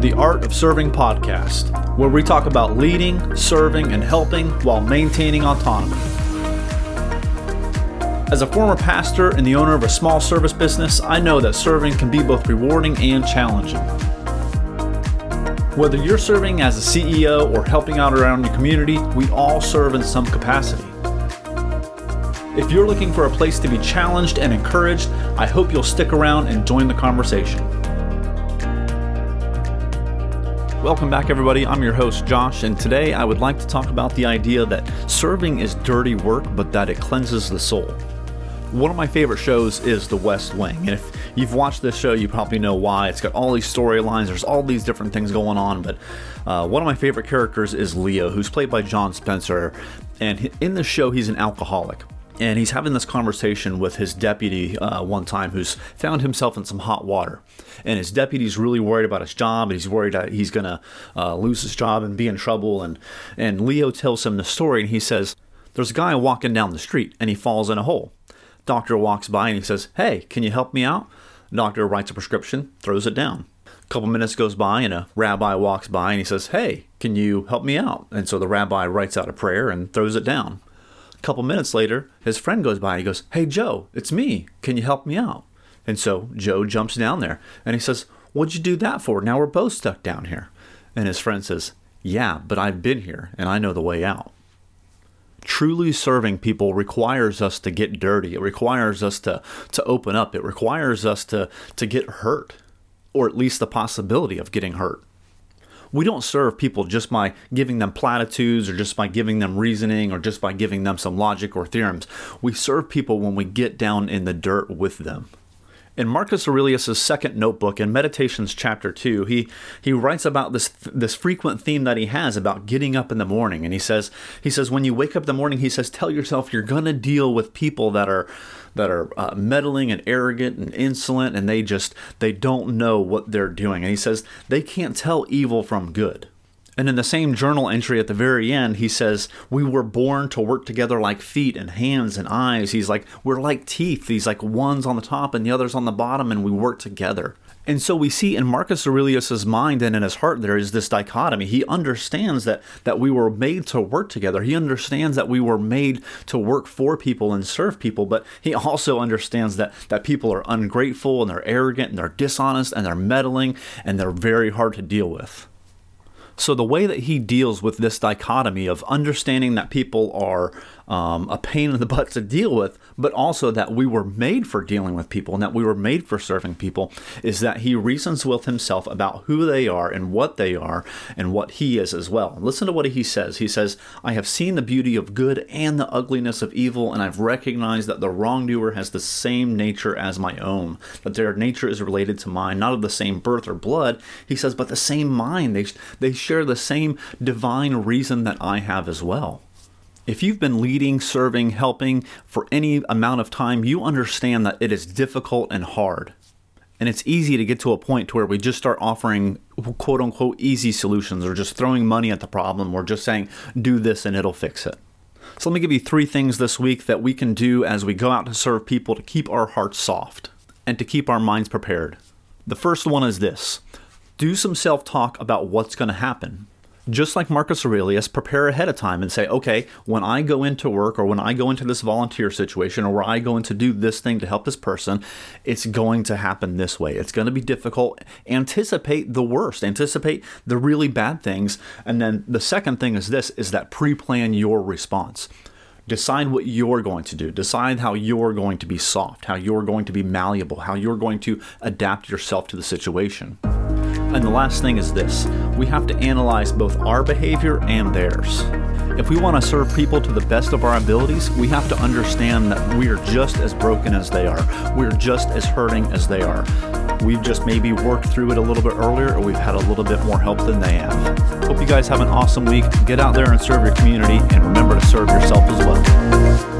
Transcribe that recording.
the Art of Serving podcast, where we talk about leading, serving, and helping while maintaining autonomy. As a former pastor and the owner of a small service business, I know that serving can be both rewarding and challenging. Whether you're serving as a CEO or helping out around your community, we all serve in some capacity. If you're looking for a place to be challenged and encouraged, I hope you'll stick around and join the conversation. Welcome back, everybody. I'm your host, Josh, and today I would like to talk about the idea that serving is dirty work, but that it cleanses the soul. One of my favorite shows is The West Wing, and if you've watched this show, you probably know why. It's got all these storylines, there's all these different things going on, but uh, one of my favorite characters is Leo, who's played by John Spencer, and in the show, he's an alcoholic and he's having this conversation with his deputy uh, one time who's found himself in some hot water. And his deputy's really worried about his job and he's worried that he's going to uh, lose his job and be in trouble. And, and leo tells him the story and he says there's a guy walking down the street and he falls in a hole. Doctor walks by and he says hey can you help me out? Doctor writes a prescription throws it down. A couple minutes goes by and a rabbi walks by and he says hey can you help me out? And so the rabbi writes out a prayer and throws it down a couple minutes later, his friend goes by he goes, Hey, Joe, it's me. Can you help me out? And so Joe jumps down there and he says, What'd you do that for? Now we're both stuck down here. And his friend says, Yeah, but I've been here and I know the way out. Truly serving people requires us to get dirty. It requires us to, to open up. It requires us to, to get hurt, or at least the possibility of getting hurt we don't serve people just by giving them platitudes or just by giving them reasoning or just by giving them some logic or theorems. We serve people when we get down in the dirt with them. In Marcus Aurelius' second notebook in Meditations chapter 2, he, he writes about this this frequent theme that he has about getting up in the morning. And he says, he says, when you wake up in the morning, he says, tell yourself you're gonna deal with people that are that are uh, meddling and arrogant and insolent and they just they don't know what they're doing. And he says they can't tell evil from good. And in the same journal entry at the very end, he says, We were born to work together like feet and hands and eyes. He's like, We're like teeth. He's like one's on the top and the other's on the bottom, and we work together. And so we see in Marcus Aurelius's mind and in his heart there is this dichotomy. He understands that that we were made to work together. He understands that we were made to work for people and serve people, but he also understands that that people are ungrateful and they're arrogant and they're dishonest and they're meddling and they're very hard to deal with. So the way that he deals with this dichotomy of understanding that people are um, a pain in the butt to deal with, but also that we were made for dealing with people and that we were made for serving people, is that he reasons with himself about who they are and what they are and what he is as well. Listen to what he says. He says, I have seen the beauty of good and the ugliness of evil, and I've recognized that the wrongdoer has the same nature as my own, that their nature is related to mine, not of the same birth or blood. He says, but the same mind. They, they share the same divine reason that I have as well. If you've been leading, serving, helping for any amount of time, you understand that it is difficult and hard. And it's easy to get to a point to where we just start offering quote unquote easy solutions or just throwing money at the problem or just saying, do this and it'll fix it. So let me give you three things this week that we can do as we go out to serve people to keep our hearts soft and to keep our minds prepared. The first one is this do some self talk about what's going to happen just like Marcus Aurelius, prepare ahead of time and say, okay, when I go into work or when I go into this volunteer situation or where I go in to do this thing to help this person, it's going to happen this way. It's going to be difficult. Anticipate the worst, anticipate the really bad things. And then the second thing is this is that pre-plan your response. Decide what you're going to do. Decide how you're going to be soft, how you're going to be malleable, how you're going to adapt yourself to the situation. And the last thing is this we have to analyze both our behavior and theirs. If we want to serve people to the best of our abilities, we have to understand that we are just as broken as they are. We're just as hurting as they are. We've just maybe worked through it a little bit earlier, or we've had a little bit more help than they have. Hope you guys have an awesome week. Get out there and serve your community, and remember to serve yourself as well.